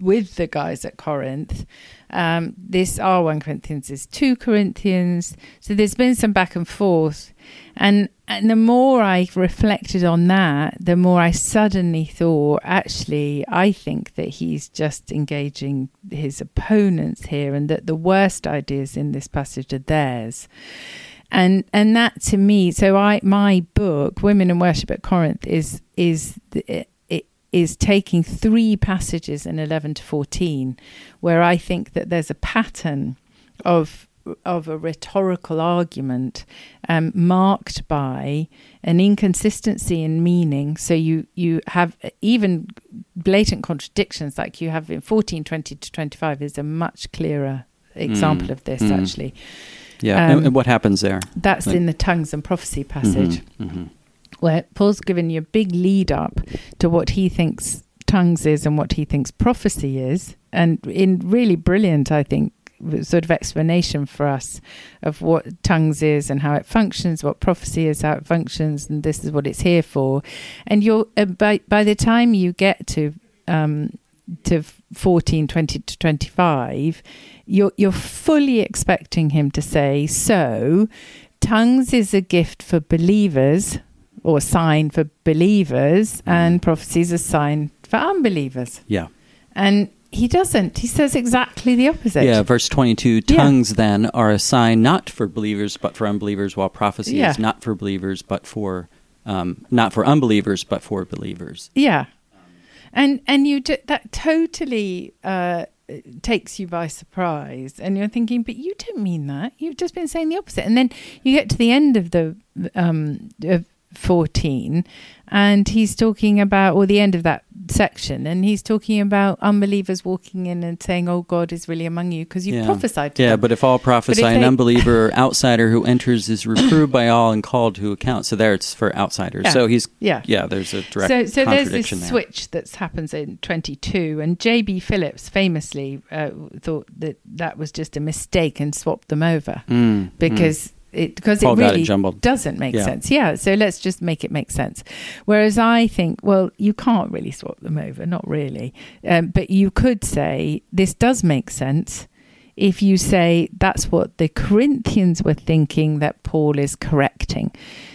B: with the guys at Corinth. Um, this our 1 Corinthians is 2 Corinthians. So there's been some back and forth. And and the more I reflected on that, the more I suddenly thought, actually, I think that he's just engaging his opponents here and that the worst ideas in this passage are theirs. and and that to me so i my book women and worship at corinth is is it is taking three passages in 11 to 14 where i think that there's a pattern of of a rhetorical argument um, marked by an inconsistency in meaning. So you you have even blatant contradictions, like you have in fourteen twenty to twenty five, is a much clearer example mm. of this mm. actually.
A: Yeah, um, and, and, what happens there?
B: That's like, in the tongues and prophecy passage, mm-hmm, mm-hmm. Where Paul's given you a big lead up to what he thinks tongues is and what he thinks prophecy is, and in really brilliant, I think, sort of explanation for us of what tongues is and how it functions, what prophecy is, how it functions, and this is what it's here for. And you're uh, by by the time you get to um, to 14, 20 to 25, you're, you're fully expecting him to say, So, tongues is a gift for believers or a sign for believers, mm. and prophecy is a sign for unbelievers.
A: Yeah.
B: And he doesn't. He says exactly the opposite.
A: Yeah, verse 22 tongues yeah. then are a sign not for believers but for unbelievers, while prophecy yeah. is not for believers but for um, not for unbelievers but for believers.
B: Yeah. And and you do, that totally uh, takes you by surprise, and you're thinking, but you don't mean that. You've just been saying the opposite, and then you get to the end of the um, of 14, and he's talking about, or the end of that section, and he's talking about unbelievers walking in and saying, "Oh, God is really among you," because you
A: yeah.
B: prophesied.
A: yeah,
B: them.
A: but if all prophesy, if an they... unbeliever outsider who enters is reproved by all and called to account. So there, it's for outsiders. Yeah. So he's yeah, yeah. There's a direct so so there's this there.
B: switch that happens in 22, and J.B. Phillips famously uh, thought that that was just a mistake and swapped them over mm, because. Mm it because it really it doesn't make yeah. sense. Yeah, so let's just make it make sense. Whereas I think, well, you can't really swap them over, not really. Um, but you could say this does make sense if you say that's what the Corinthians were thinking that Paul is correcting.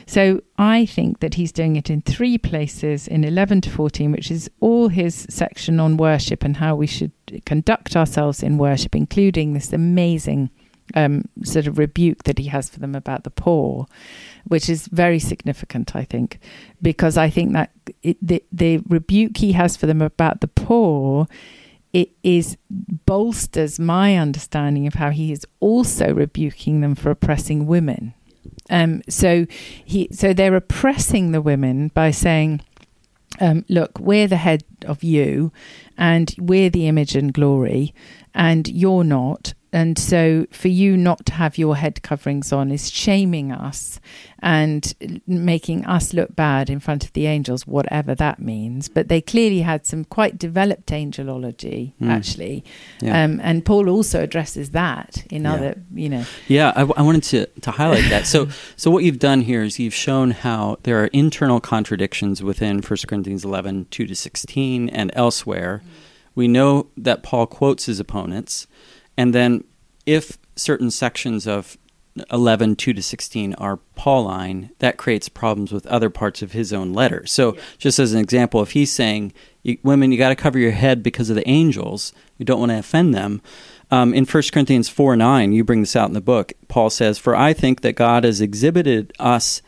B: So I think that he's doing it in three places in 11 to 14, which is all his section on worship and how we should conduct ourselves in worship, including this amazing um, sort of rebuke that he has for them about the poor, which is very significant, I think, because I think that it, the the rebuke he has for them about the poor it is bolsters my understanding of how he is also rebuking them for oppressing women. Um, so he so they're oppressing the women by saying. Um, look, we're the head of you, and we're the image and glory, and you're not and so for you not to have your head coverings on is shaming us and making us look bad in front of the angels whatever that means but they clearly had some quite developed angelology mm. actually yeah. um, and paul also addresses that in yeah. other you know
A: yeah I, I wanted to, to highlight that so so what you've done here is you've shown how there are internal contradictions within 1 corinthians 11 2 to 16 and elsewhere mm. we know that paul quotes his opponents and then if certain sections of 11, 2 to 16 are Pauline, that creates problems with other parts of his own letter. So, yeah. just as an example, if he's saying, Women, you got to cover your head because of the angels, you don't want to offend them. Um, in 1 Corinthians 4 9, you bring this out in the book, Paul says, For I think that God has exhibited us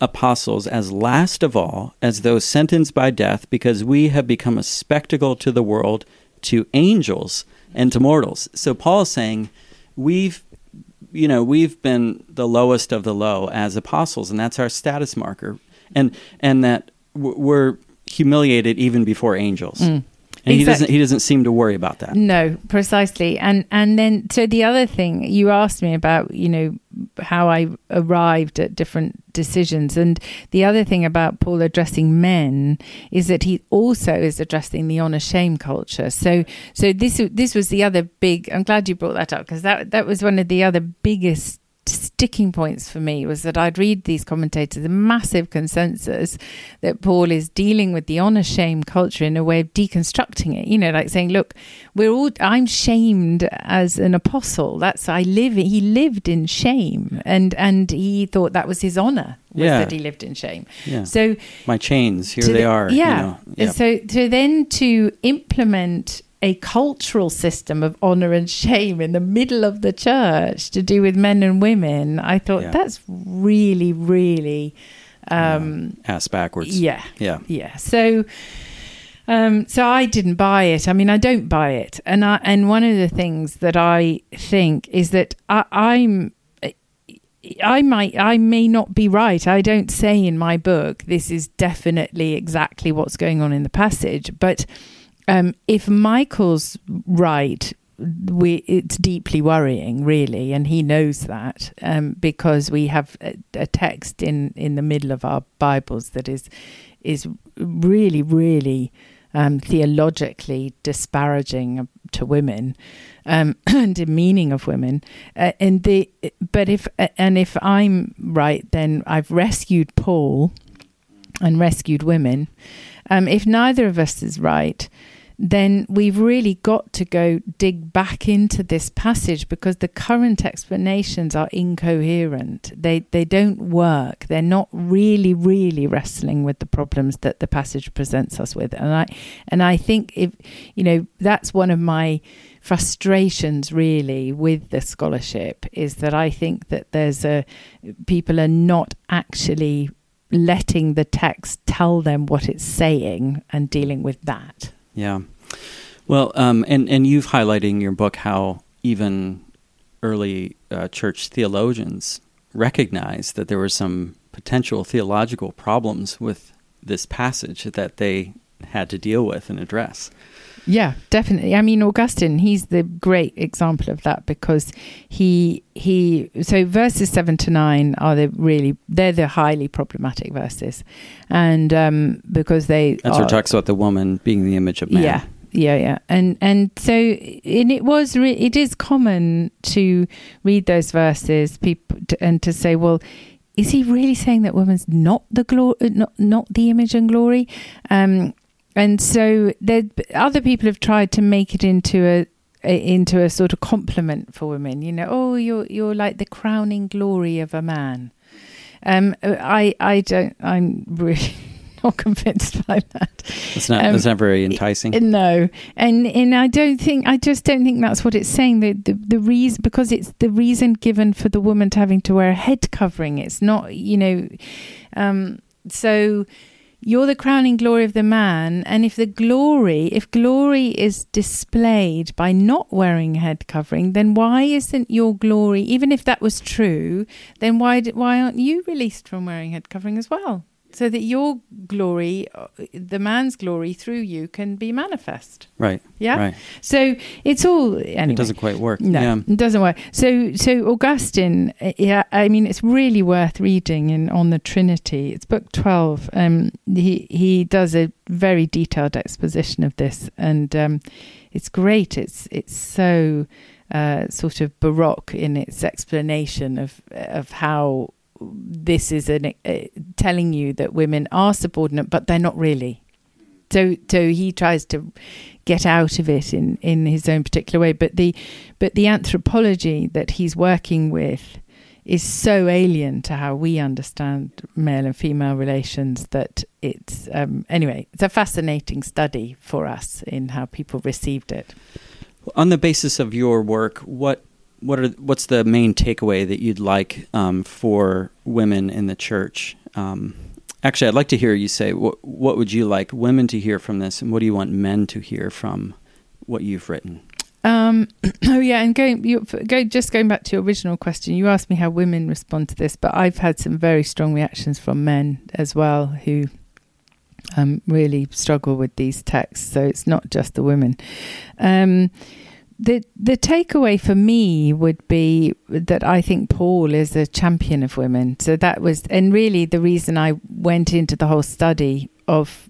A: apostles as last of all, as those sentenced by death, because we have become a spectacle to the world, to angels and to mortals. So Paul is saying we've you know we've been the lowest of the low as apostles, and that's our status marker, and and that we're humiliated even before angels. Mm. And exactly. he doesn't he doesn't seem to worry about that.
B: No, precisely. And and then so the other thing you asked me about, you know, how I arrived at different decisions. And the other thing about Paul addressing men is that he also is addressing the honor shame culture. So so this this was the other big I'm glad you brought that up because that that was one of the other biggest sticking points for me was that I'd read these commentators, a massive consensus that Paul is dealing with the honor shame culture in a way of deconstructing it. You know, like saying, look, we're all, I'm shamed as an apostle. That's, I live, he lived in shame and, and he thought that was his honor. Was yeah. that he lived in shame.
A: Yeah. So my chains, here they
B: the,
A: are.
B: Yeah. You know, yeah. So, so then to implement a cultural system of honor and shame in the middle of the church to do with men and women. I thought
A: Yeah.
B: that's really, really, um,
A: Ass backwards.
B: yeah,
A: Yeah.
B: yeah. So, um, so I didn't buy it. I mean, I don't buy it, and I and one of the things that I think is that I, I'm. I might, I may not be right. I don't say in my book this is definitely exactly what's going on in the passage. But um, if Michael's right, we it's deeply worrying, really, and he knows that um, because we have a, a text in in the middle of our Bibles that is is really, really um, theologically disparaging to women um, and demeaning of women. Uh, and the but if and if I'm right, then I've rescued Paul and rescued women. Um, if neither of us is right, then we've really got to go dig back into this passage because the current explanations are incoherent. They they don't work. They're not really really wrestling with the problems that the passage presents us with. And I and I think if you know that's one of my frustrations really with the scholarship is that I think that there's a people are not actually letting the text tell them what it's saying and dealing with that.
A: Yeah. Well, um, and and you've highlighted in your book how even early uh, church theologians recognized that there were some potential theological problems with this passage that they had to deal with and address.
B: Yeah, definitely. I mean, Augustine, he's the great example of that because he he. So verses seven to nine are the really they're the highly problematic verses, and um, because they
A: That's
B: are,
A: where it talks about the woman being the image of man.
B: Yeah, yeah, yeah, and and so and it was re- it is common to read those verses, people, to, and to say, well, is he really saying that woman's not the glory, not not the image and glory? Um, and so there, other people have tried to make it into a into a sort of compliment for women. You know, oh, you're you're like the crowning glory of a man. Um, I I don't. I'm really not convinced by that.
A: It's not.
B: Um,
A: it's not very enticing.
B: No, and and I don't think I just don't think that's what it's saying. The, the the reason because it's the reason given for the woman to having to wear a head covering. It's not you know, um, so you're the crowning glory of the man, and if the glory, if glory is displayed by not wearing head covering, then why isn't your glory? Even if that was true, then why why aren't you released from wearing head covering as well? So that your glory, uh, the man's glory through you, can be manifest.
A: right.
B: Yeah.
A: Right.
B: So it's all anyway.
A: It doesn't quite work.
B: No,
A: Yeah.
B: it doesn't work. So, so Augustine, uh, yeah, I mean, it's really worth reading in on the Trinity. It's book twelve. Um, he he does a very detailed exposition of this, and um, it's great. It's it's so uh, sort of baroque in its explanation of of how this is an, uh, telling you that women are subordinate, but they're not really. So, so he tries to get out of it in, in his own particular way. But the but the anthropology that he's working with is so alien to how we understand male and female relations that it's um, anyway it's a fascinating study for us in how people received it.
A: On the basis of your work, what what are what's the main takeaway that you'd like um, for women in the church? Um, actually, I'd like to hear you say what what would you like women to hear from this, and what do you want men to hear from what you've written?
B: Um, oh yeah, and going you, go just going back to your original question, you asked me how women respond to this, but I've had some very strong reactions from men as well who um, really struggle with these texts. So it's not just the women. The the takeaway for me would be that I think Paul is a champion of women. So that was, and really the reason I went into the whole study of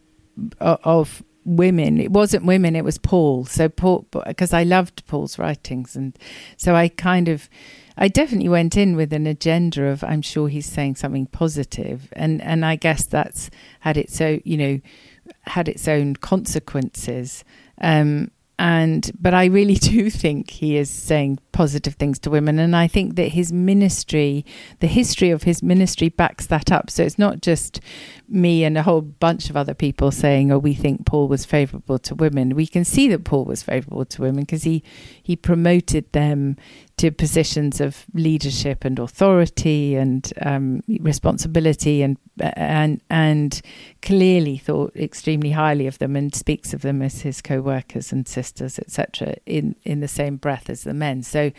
B: of women. It wasn't women; it was Paul. So Paul, because I loved Paul's writings, and so I kind of, I definitely went in with an agenda of I'm sure he's saying something positive, and and I guess that's had its own, you know, had its own consequences. Um, and but I really do think he is saying positive things to women. And I think that his ministry, the history of his ministry, backs that up. So it's not just me and a whole bunch of other people saying, "Oh, we think Paul was favourable to women." We can see that Paul was favourable to women because he he promoted them to positions of leadership and authority and um, responsibility, and and and clearly thought extremely highly of them and speaks of them as his co-workers and sisters, etc. In in the same breath as the men. So.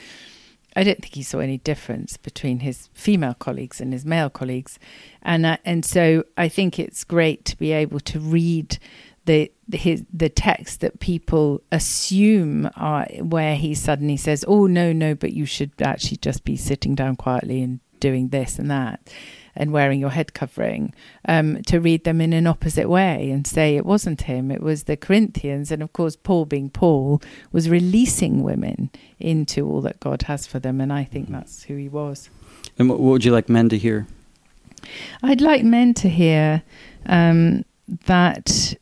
B: I don't think he saw any difference between his female colleagues and his male colleagues, and uh, and so I think it's great to be able to read the his, the text that people assume are where he suddenly says, "Oh no, no, but you should actually just be sitting down quietly and doing this and that." and wearing your head covering, um, to read them in an opposite way and say it wasn't him, it was the Corinthians. And of course, Paul, being Paul, was releasing women into all that God has for them. And I think that's who he was.
A: And what would you like men to hear?
B: I'd like men to hear um, that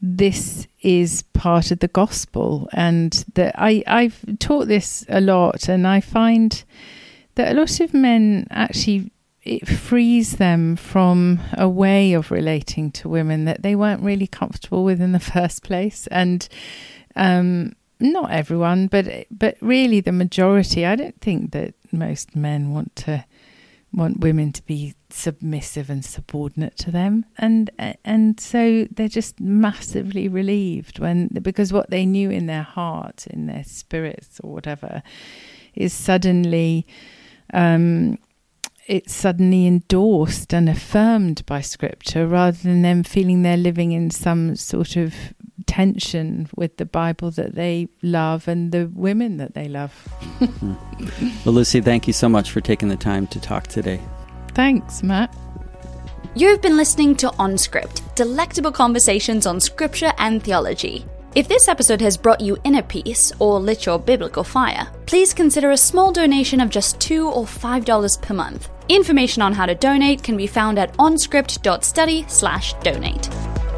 B: this is part of the gospel and that I, I've taught this a lot and I find that a lot of men actually it frees them from a way of relating to women that they weren't really comfortable with in the first place. And um, not everyone, but but really the majority. I don't think that most men want to want women to be submissive and subordinate to them. And and so they're just massively relieved when because what they knew in their heart in their spirits or whatever is suddenly um, it's suddenly endorsed and affirmed by scripture rather than them feeling they're living in some sort of tension with the Bible that they love and the women that they love.
A: well, Lucy, thank you so much for taking the time to talk today.
B: Thanks, Matt.
C: You've been listening to OnScript, delectable conversations on scripture and theology. If this episode has brought you inner peace or lit your biblical fire, please consider a small donation of just 2 or $5 per month. Information on how to donate can be found at onscript.study/donate.